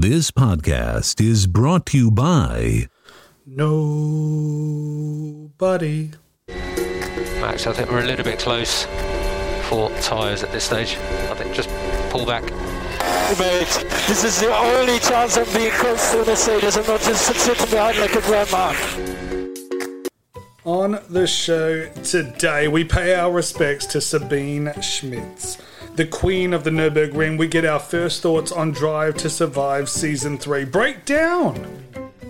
This podcast is brought to you by Nobody. Max, I think we're a little bit close for tyres at this stage. I think just pull back. Mate, this is the only chance I'm being close to Mercedes. I'm not just sitting behind like a grandma. On the show today, we pay our respects to Sabine Schmitz, the queen of the Nürburgring. We get our first thoughts on Drive to Survive Season 3. Break down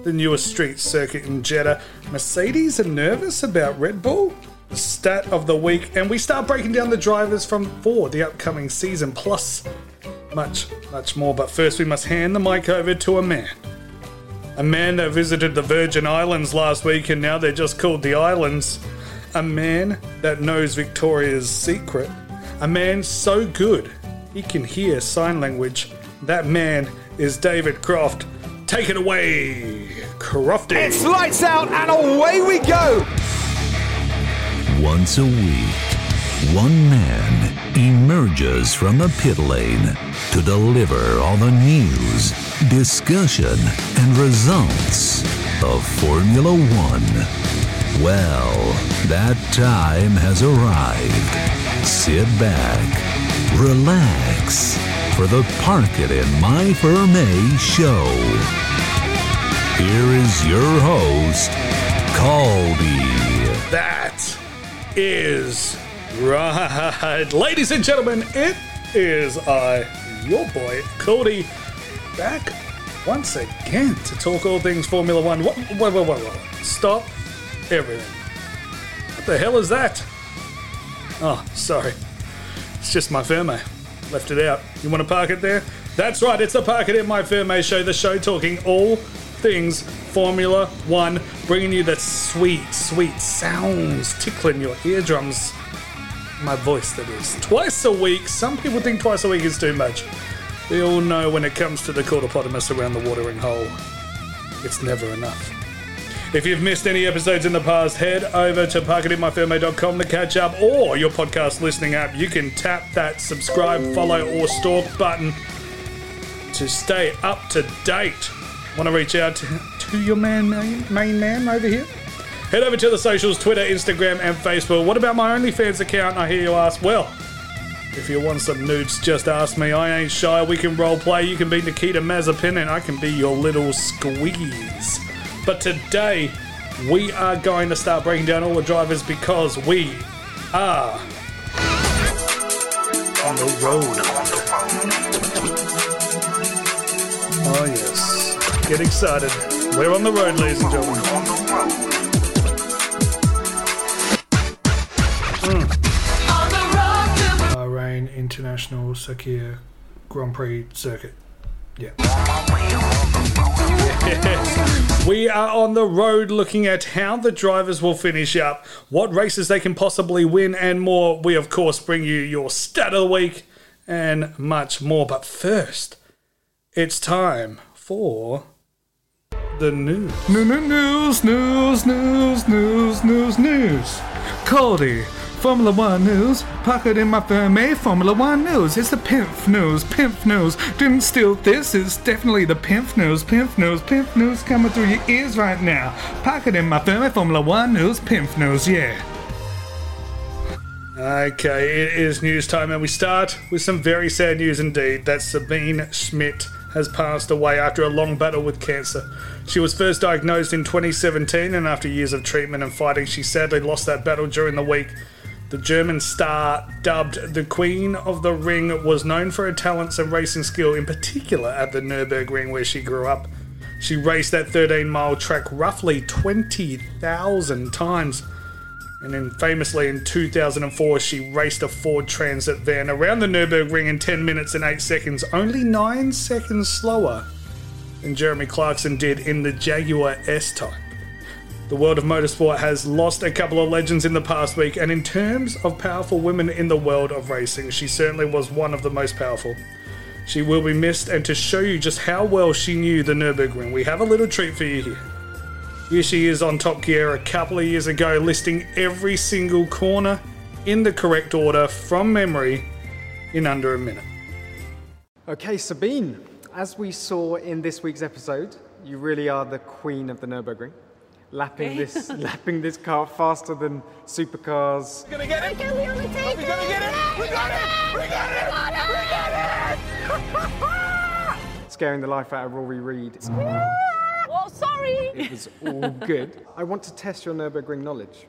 the newest street circuit in Jeddah. Mercedes are nervous about Red Bull? Stat of the week, and we start breaking down the drivers from for the upcoming season, plus much, much more. But first, we must hand the mic over to a man. A man that visited the Virgin Islands last week and now they're just called the Islands. A man that knows Victoria's secret. A man so good he can hear sign language. That man is David Croft. Take it away, Crofty. It's lights out and away we go. Once a week, one man emerges from the pit lane to deliver all the news, discussion, and results of Formula One. Well, that time has arrived. Sit back, relax for the Park It in My Ferme show. Here is your host, Colby. That is right. Ladies and gentlemen, it is I, your boy, Cody, back once again to talk all things Formula One. What, wait, wait, wait. Stop everything. What the hell is that? Oh, sorry. It's just my Ferme. Eh? Left it out. You want to park it there? That's right, it's the Park It in My Ferme eh? show, the show talking all things Formula One, bringing you the sweet, sweet sounds tickling your eardrums. My voice, that is. Twice a week. Some people think twice a week is too much. We all know when it comes to the quarterpotamus around the watering hole, it's never enough. If you've missed any episodes in the past, head over to parkitinmyferme.com to catch up, or your podcast listening app. You can tap that subscribe, follow, or stalk button to stay up to date. Want to reach out to, to your man, main, main man over here? Head over to the socials Twitter, Instagram, and Facebook. What about my OnlyFans account? I hear you ask. Well, if you want some nudes, just ask me. I ain't shy. We can role play. You can be Nikita Mazepin, and I can be your little squeeze. But today, we are going to start breaking down all the drivers because we are on the road. Oh, yes. Get excited. We're on the road, ladies and gentlemen. Hmm. Bahrain International Sakhir Grand Prix Circuit. Yeah. We are on the road looking at how the drivers will finish up, what races they can possibly win, and more. We, of course, bring you your stat of the week and much more. But first, it's time for the news. News, news, news, news, news, news. Cody, Formula One news. Pocket in my Fermi, eh? Formula One news. It's the pimp news, pimp news. Didn't steal this, it's definitely the pimp news, pimp news, pimp news coming through your ears right now. Pocket in my Fermi, eh? Formula One news, pimp news, yeah. Okay, it is news time, and we start with some very sad news indeed that Sabine Schmitz has passed away after a long battle with cancer. She was first diagnosed in 2017, and after years of treatment and fighting, she sadly lost that battle during the week. The German star, dubbed the Queen of the Ring, was known for her talents and racing skill, in particular at the Nürburgring where she grew up. She raced that 13 mile track roughly 20,000 times. And then famously in 2004, she raced a Ford Transit van around the Nürburgring in 10 minutes and 8 seconds, only 9 seconds slower than Jeremy Clarkson did in the Jaguar S Type. The world of motorsport has lost a couple of legends in the past week, and in terms of powerful women in the world of racing, she certainly was one of the most powerful. She will be missed, and to show you just how well she knew the Nürburgring, we have a little treat for you here. Here she is on Top Gear a couple of years ago, listing every single corner in the correct order from memory in under a minute. Okay, Sabine, as we saw in this week's episode, you really are the queen of the Nürburgring. Lapping this, lapping this car faster than supercars. We're gonna get it. Can we only take We're gonna get it. We got it. We got it. We got it. Scaring the life out of Rory Reid. Oh, sorry. It was all good. I want to test your Nürburgring knowledge.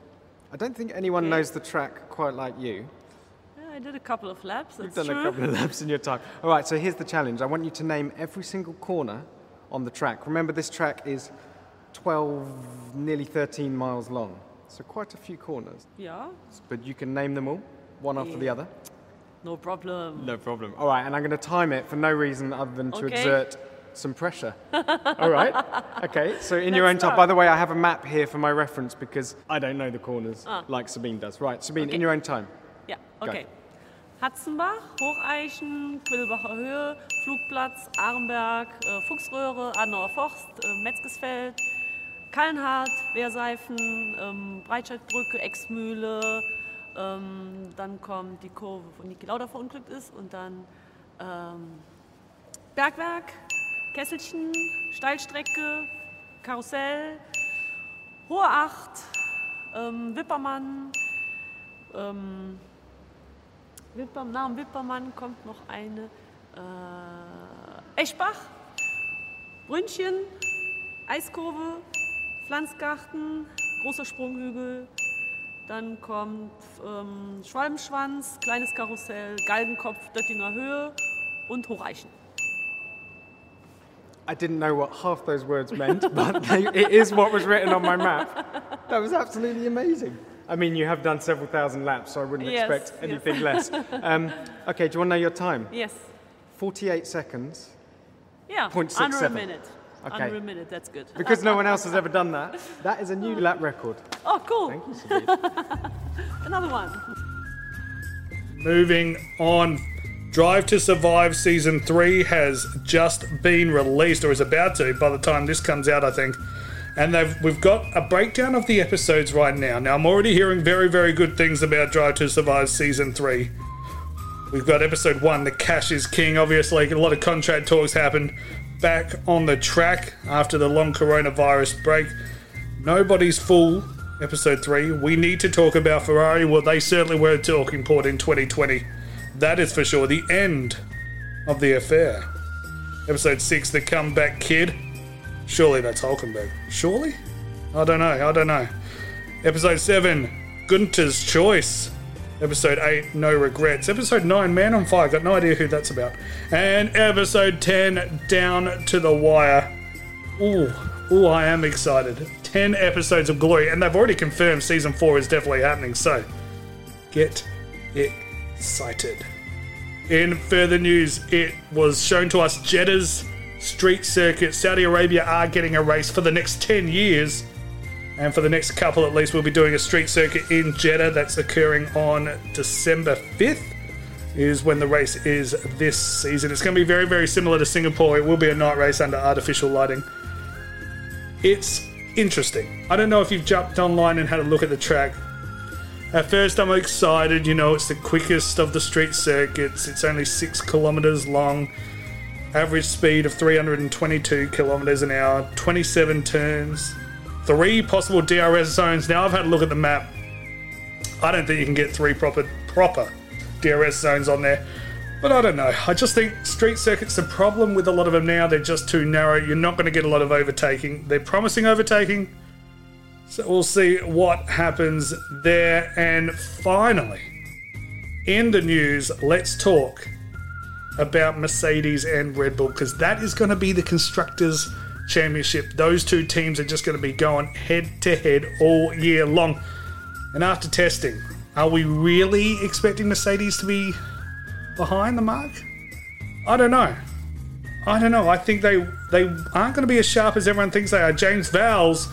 I don't think anyone Okay. knows the track quite like you. Yeah, I did a couple of laps. You've done true. a couple of laps in your time. All right, so here's the challenge. I want you to name every single corner on the track. Remember, this track is 12, nearly 13 miles long, so quite a few corners. Yeah, But you can name them all, one after the other. no problem. No problem. All right, and I'm going to time it for no reason other than to Okay. exert some pressure. All right. Okay. So in your own time. By the way, I have a map here for my reference because I don't know the corners Ah. like Sabine does. Right, Sabine, in your own time. Go. okay. Hatzenbach, Hocheichen, Quiddelbacher Höhe, Flugplatz, Aremberg, äh, Fuchsröhre, Adenauer Forst, äh, Metzgesfeld, Kallenhardt, Wehrseifen, ähm, Breitscheidbrücke, Exmühle, ähm, dann kommt die Kurve, wo Niki Lauda verunglückt ist und dann ähm, Bergwerk, Kesselchen, Steilstrecke, Karussell, Hohe Acht, ähm, Wippermann, ähm, Wipper, nach dem Wippermann kommt noch eine äh, Eschbach, Brünnchen, Eiskurve, Pflanzgarten, großer Sprunghügel, dann kommt ähm, Schwalbenschwanz, kleines Karussell, Galgenkopf, Döttinger Höhe und Hocheichen. I didn't know what half those words meant, but they, it is what was written on my map. That was absolutely amazing. I mean, you have done several thousand laps, so I wouldn't Yes, expect yes. anything less. Um, okay, do you want to know your time? Yes. 48 seconds. Yeah, 0.67. under a minute. Okay. Under a minute, that's good. Because no one else has ever done that, that is a new lap record. Oh, cool. Thank you, Sabine. Another one. Moving on. Drive to Survive Season 3 has just been released, or is about to by the time this comes out, I think. And they've, we've got a breakdown of the episodes right now. Now, I'm already hearing very, very good things about Drive to Survive Season 3. We've got episode 1, The Cash is King, obviously. A lot of contract talks happened. Back on the track after the long coronavirus break. Nobody's fool, Episode 3. We need to talk about Ferrari. Well, they certainly were a talking point in 2020. That is for sure the end of the affair. Episode 6, The Comeback Kid. Surely that's Hulkenberg. Surely? I don't know. I don't know. Episode 7, Gunter's Choice. Episode 8, No Regrets. Episode 9, Man on Fire. Got no idea who that's about. And episode 10, Down to the Wire. Ooh, ooh, I am excited. 10 episodes of glory. And they've already confirmed season 4 is definitely happening. So, get excited. In further news, it was shown to us Jeddah's street circuit. Saudi Arabia are getting a race for the next 10 years. And for the next couple at least, we'll be doing a street circuit in Jeddah that's occurring on December 5th. is when the race is this season. It's going to be very, very similar to Singapore. It will be a night race under artificial lighting. It's interesting. I don't know if you've jumped online and had a look at the track. At first, I'm excited. You know, it's the quickest of the street circuits. It's only six kilometers long, average speed of 322 kilometers an hour, 27 turns, three possible DRS zones. Now, I've had a look at the map. I don't think you can get three proper proper DRS zones on there. But I don't know. I just think street circuits, the problem with a lot of them now, they're just too narrow. You're not going to get a lot of overtaking. They're promising overtaking. So we'll see what happens there. And finally, in the news, let's talk about Mercedes and Red Bull because that is going to be the Constructors' Championship. Those two teams are just going to be going head to head all year long. And after testing, are we really expecting Mercedes to be behind the mark? I don't know. I don't know. I think they they aren't going to be as sharp as everyone thinks they are. James Vowles,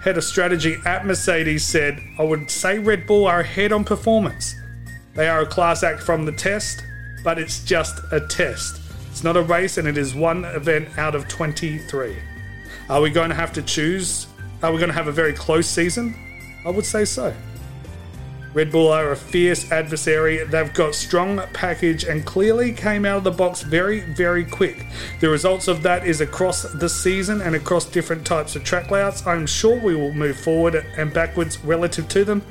head of strategy at Mercedes, said, "I would say Red Bull are ahead on performance. They are a class act from the test, but it's just a test. It's not a race, and it is one event out of 23. Are we going to have to choose? Are we going to have a very close season? I would say so." Red Bull are a fierce adversary. They've got strong package and clearly came out of the box very, very quick. The results of that is across the season and across different types of track layouts. I'm sure we will move forward and backwards relative to them,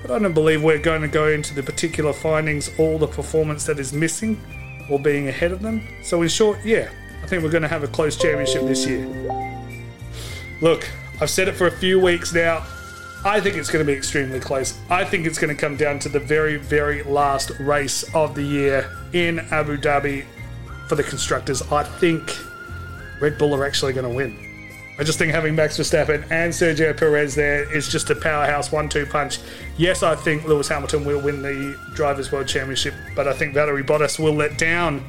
but I don't believe we're going to go into the particular findings, all the performance that is missing or being ahead of them. So, in short, yeah, I think we're going to have a close championship this year. Look, I've said it for a few weeks now. I think it's going to be extremely close. I think it's going to come down to the very, very last race of the year in Abu Dhabi for the constructors. I think Red Bull are actually going to win. I just think having Max Verstappen and Sergio Perez there is just a powerhouse one-two punch. Yes, I think Lewis Hamilton will win the Drivers' World Championship, but I think Valtteri Bottas will let down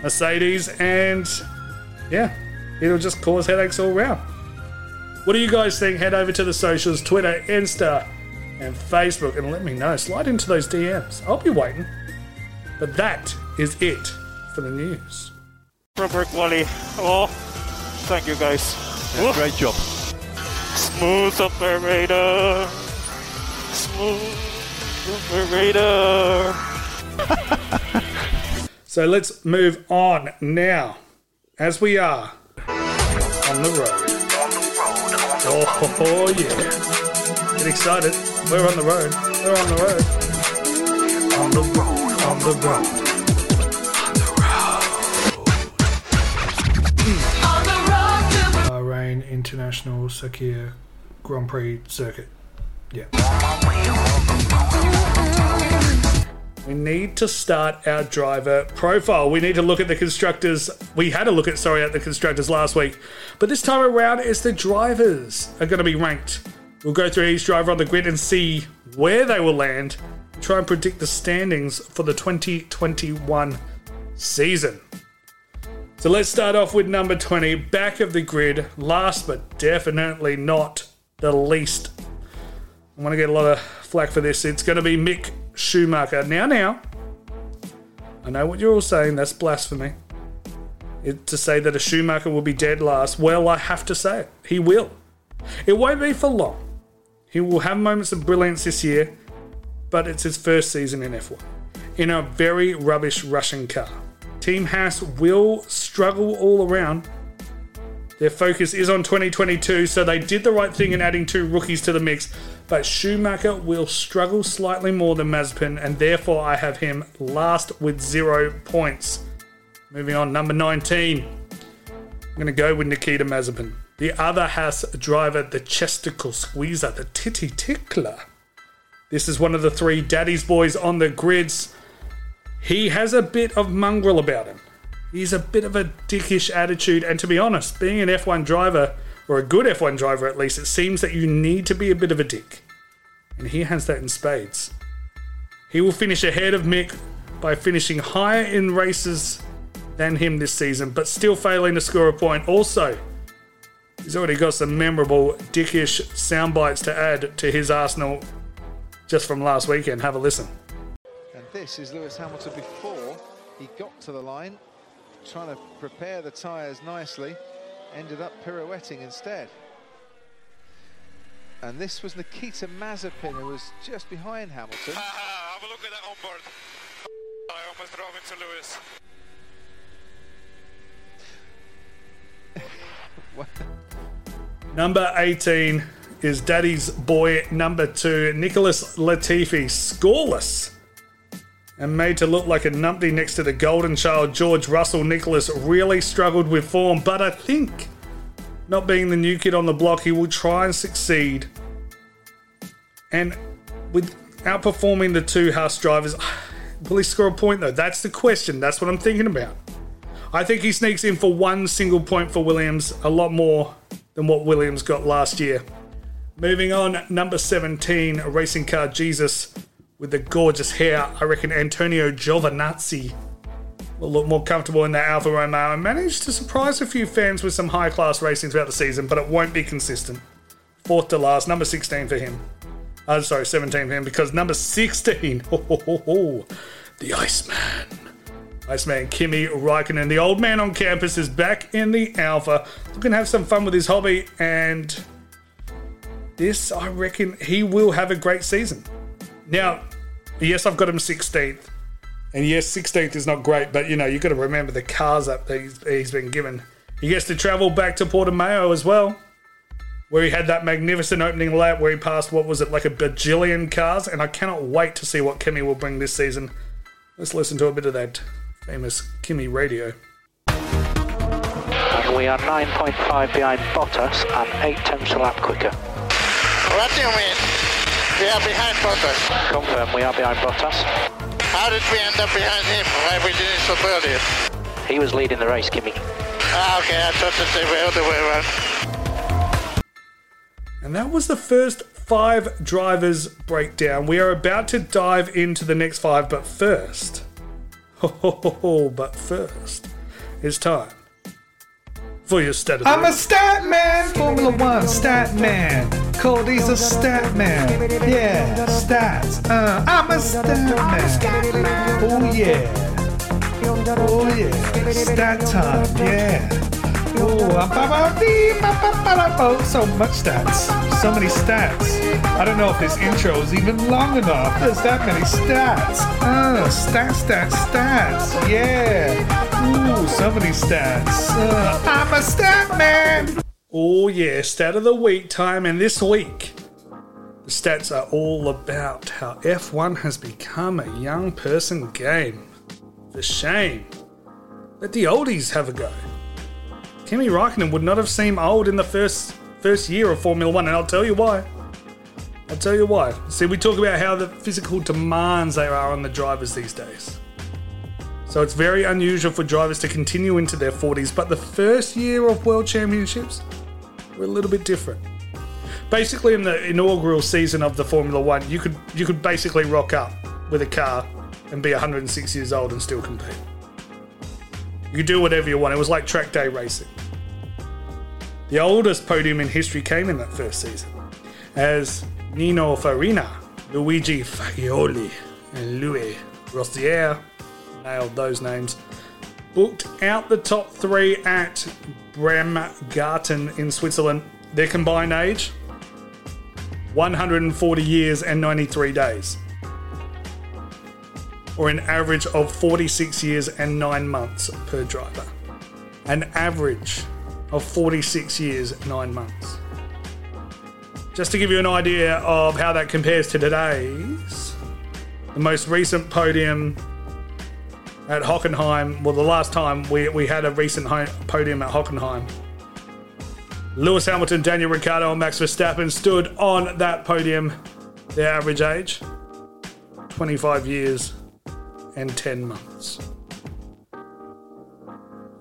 Mercedes, and yeah, it'll just cause headaches all round. What do you guys think? Head over to the socials Twitter, Insta, and Facebook and let me know. Slide into those DMs. I'll be waiting. But that is it for the news. Proper quality. Oh, thank you guys. Yeah, great job. Smooth operator. Smooth operator. so let's move on now, as we are on the road. Oh, oh, yeah. Get excited. We're on the road. We're on the road. On the road. On the road. On the road. Bahrain International Sakhir Grand Prix Circuit. Yeah. We need to start our driver profile. We need to look at the constructors. We had a look at, sorry, at the constructors last week. But this time around, it's the drivers are going to be ranked. We'll go through each driver on the grid and see where they will land. Try and predict the standings for the 2021 season. So let's start off with number 20, back of the grid. Last but definitely not the least. I'm going to get a lot of flack for this. It's going to be Mick Schumacher. Now, now, I know what you're all saying. That's blasphemy. It, to say that a Schumacher will be dead last. Well, I have to say it. He will. It won't be for long. He will have moments of brilliance this year, but it's his first season in F1 in a very rubbish Russian car. Team Haas will struggle all around. Their focus is on 2022, so they did the right thing in adding two rookies to the mix. But Schumacher will struggle slightly more than Mazepin, and therefore I have him last with zero points. Moving on, number 19. I'm going to go with Nikita Mazepin. The other Haas driver, the chesticle squeezer, the titty tickler. This is one of the three daddy's boys on the grids. He has a bit of mongrel about him. He's a bit of a dickish attitude, and to be honest, being an F1 driver, or a good F1 driver at least, it seems that you need to be a bit of a dick. And he has that in spades. He will finish ahead of Mick by finishing higher in races than him this season, but still failing to score a point. Also, he's already got some memorable dickish sound bites to add to his arsenal just from last weekend. Have a listen. And this is Lewis Hamilton before he got to the line, trying to prepare the tyres nicely, ended up pirouetting instead. And this was Nikita Mazepin, who was just behind Hamilton. Ah, ah, have a look at that onboard. I almost drove into Lewis. Number 18 is Daddy's boy number two, Nicholas Latifi, scoreless. And made to look like a numpty next to the golden child, George Russell. Nicholas really struggled with form, but I think, not being the new kid on the block, he will try and succeed. And with outperforming the two Haas drivers, will he score a point though? That's the question. That's what I'm thinking about. I think he sneaks in for one single point for Williams, a lot more than what Williams got last year. Moving on, number 17, racing car Jesus with the gorgeous hair. I reckon Antonio Giovinazzi will look more comfortable in that Alfa Romeo and managed to surprise a few fans with some high class racing throughout the season, but it won't be consistent. Fourth to last, number 16 for him. Uh, sorry, 17 for him because number 16, ho, ho, ho, ho, the Iceman. Iceman Kimi Raikkonen, the old man on campus, is back in the Alfa, looking to have some fun with his hobby, and this, I reckon, he will have a great season. Now, yes, I've got him 16th, and yes, 16th is not great, but you know, you've got to remember the cars that he's, he's been given. He gets to travel back to Portimao as well, where he had that magnificent opening lap where he passed, what was it, like a bajillion cars, and I cannot wait to see what Kimi will bring this season. Let's listen to a bit of that famous Kimi radio. And we are 9.5 behind Bottas and 8 tenths a lap quicker. What do you mean? We are behind Bottas. Confirm we are behind Bottas. How did we end up behind him? Why we didn't stop earlier? He was leading the race, Kimi. Ah, okay, I thought that they were the way around. And that was the first five drivers breakdown. We are about to dive into the next five, but first, ho, ho, ho, ho, but first, it's time for your stat I'm a stat man, Formula One stat man. Cody's a stat man. Yeah, stats. Uh, I'm a stat man. Oh yeah. Oh yeah. Stat time. Yeah. Oh, so much stats. So many stats. I don't know if this intro is even long enough. There's that many stats. Uh, stats, stats, stats. Yeah. Ooh, so many stats. Uh, I'm a stat man. Oh, yeah, stat of the week time. And this week, the stats are all about how F1 has become a young person game. The shame. Let the oldies have a go. Kimi Raikkonen would not have seemed old in the first first year of Formula One, and I'll tell you why. I'll tell you why. See, we talk about how the physical demands there are on the drivers these days. So it's very unusual for drivers to continue into their 40s, but the first year of World Championships were a little bit different. Basically, in the inaugural season of the Formula One, you could you could basically rock up with a car and be 106 years old and still compete. You could do whatever you want. It was like track day racing. The oldest podium in history came in that first season, as Nino Farina, Luigi Fagioli, and Louis Rosier nailed those names. Booked out the top three at Bremgarten in Switzerland. Their combined age 140 years and 93 days. Or an average of 46 years and 9 months per driver. An average of 46 years, 9 months. Just to give you an idea of how that compares to today's, the most recent podium at Hockenheim, well, the last time we, we had a recent podium at Hockenheim, Lewis Hamilton, Daniel Ricciardo, and Max Verstappen stood on that podium. Their average age 25 years and 10 months.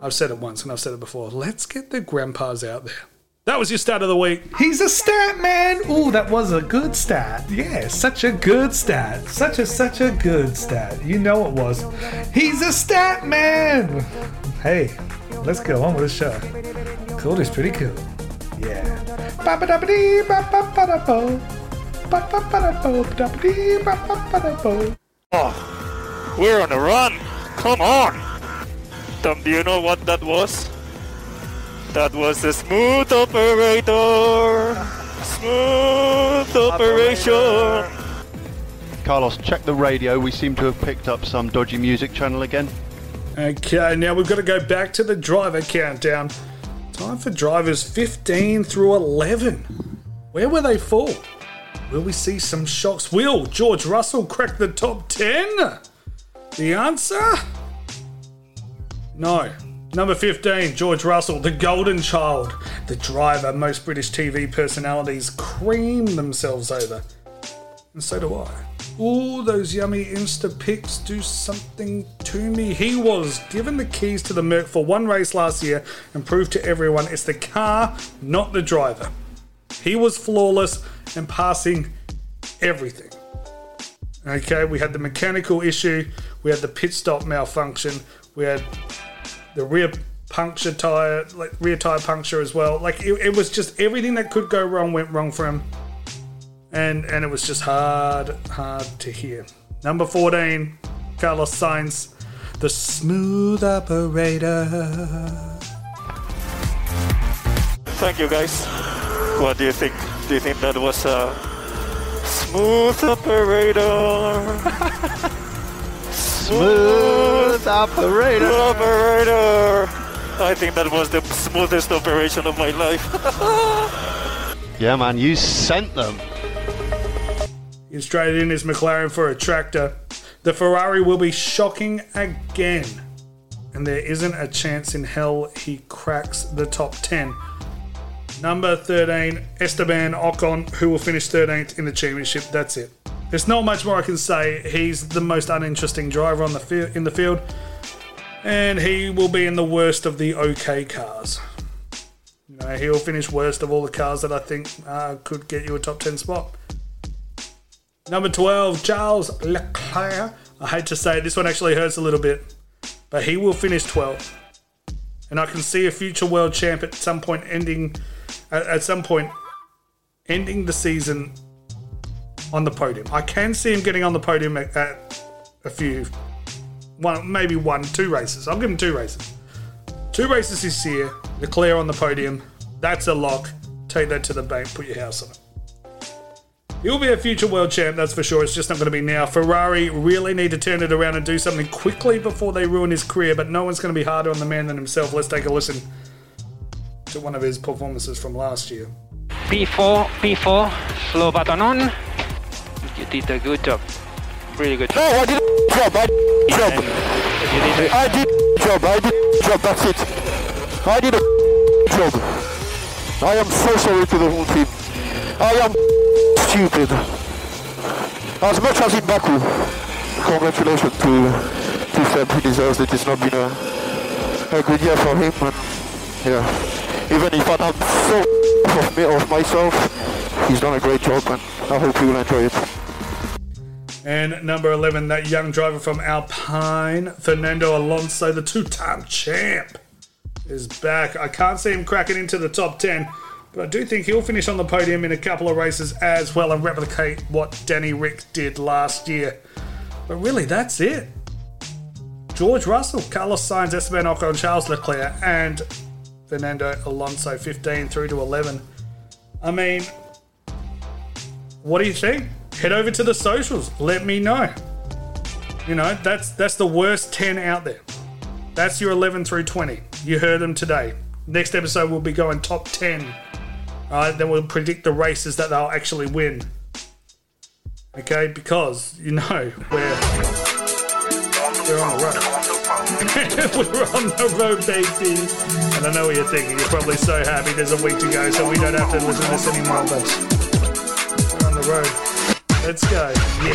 I've said it once and I've said it before. Let's get the grandpas out there. That was your stat of the week. He's a stat man. Ooh, that was a good stat. Yeah, such a good stat. Such a such a good stat. You know it was. He's a stat man. Hey, let's go on with the show. Cool is pretty cool. Yeah. Oh, We're on a run. Come on. Tom, do you know what that was? That was a smooth operator. Smooth operation. Carlos, check the radio. We seem to have picked up some dodgy music channel again. Okay, now we've got to go back to the driver countdown. Time for drivers 15 through 11. Where were they fall? Will we see some shocks? Will George Russell crack the top 10? The answer? No. Number 15, George Russell, the golden child, the driver most British TV personalities cream themselves over. And so do I. All those yummy Insta pics do something to me. He was given the keys to the Merc for one race last year and proved to everyone it's the car, not the driver. He was flawless and passing everything. Okay, we had the mechanical issue, we had the pit stop malfunction, we had the rear puncture tire, like rear tire puncture as well. Like it, it was just everything that could go wrong went wrong for him, and and it was just hard, hard to hear. Number fourteen, Carlos Sainz, the smooth operator. Thank you, guys. What do you think? Do you think that was a smooth operator? Smooth operator. operator. I think that was the smoothest operation of my life. Yeah, man, you sent them. He's traded in his McLaren for a tractor. The Ferrari will be shocking again. And there isn't a chance in hell he cracks the top 10. Number 13, Esteban Ocon, who will finish 13th in the championship. That's it. There's not much more I can say. He's the most uninteresting driver on the in the field, and he will be in the worst of the OK cars. You know, he'll finish worst of all the cars that I think uh, could get you a top 10 spot. Number 12, Charles Leclerc. I hate to say it, this one actually hurts a little bit, but he will finish 12th. And I can see a future world champ at some point ending, at some point, ending the season on the podium. I can see him getting on the podium at, at a few, one maybe one, two races. I'll give him two races. Two races this year. Leclerc on the podium. That's a lock. Take that to the bank. Put your house on it. He'll be a future world champ, that's for sure. It's just not going to be now. Ferrari really need to turn it around and do something quickly before they ruin his career, but no one's going to be harder on the man than himself. Let's take a listen to one of his performances from last year. P4, P4, slow button on. You did a good job. Really good job. No, I did a job. I did a job. I did a job. I did a job. That's it. I did a job. I am so sorry to the whole team. I am stupid. As much as in Baku. Congratulations to to Seb. He deserves it. It's not been a, a good year for him. And yeah, even if I'm so of me of myself, he's done a great job, and I hope you will enjoy it. And number 11, that young driver from Alpine, Fernando Alonso, the two time champ, is back. I can't see him cracking into the top 10, but I do think he'll finish on the podium in a couple of races as well and replicate what Danny Rick did last year. But really, that's it. George Russell, Carlos Sainz, Esteban Ocon, Charles Leclerc, and Fernando Alonso, 15 through to 11. I mean, what do you think? Head over to the socials. Let me know. You know, that's that's the worst 10 out there. That's your 11 through 20. You heard them today. Next episode we'll be going top 10. All right, then we'll predict the races that they'll actually win. Okay, because you know we're we're on the road. we're on the road, baby. And I know what you're thinking. You're probably so happy there's a week to go, so we don't have to listen to this anymore. But we're on the road. Let's go. Yeah.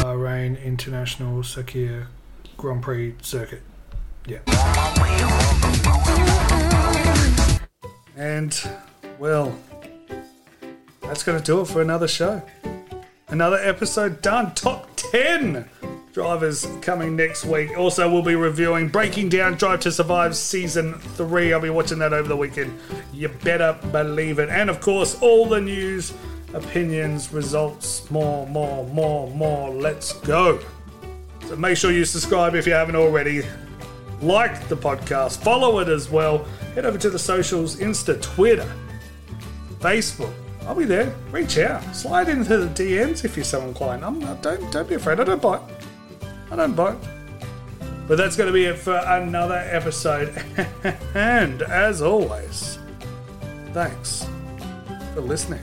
Bahrain International Sakhir Grand Prix Circuit. Yeah. And, well, that's going to do it for another show. Another episode done. Top 10 drivers coming next week. Also, we'll be reviewing Breaking Down Drive to Survive Season 3. I'll be watching that over the weekend. You better believe it. And, of course, all the news opinions, results, more, more, more, more. Let's go. So make sure you subscribe if you haven't already. Like the podcast, follow it as well. Head over to the socials Insta, Twitter, Facebook. I'll be there. Reach out. Slide into the DMs if you're so inclined. I'm not, don't don't be afraid. I don't bite. I don't bite. But that's going to be it for another episode. and as always, thanks for listening.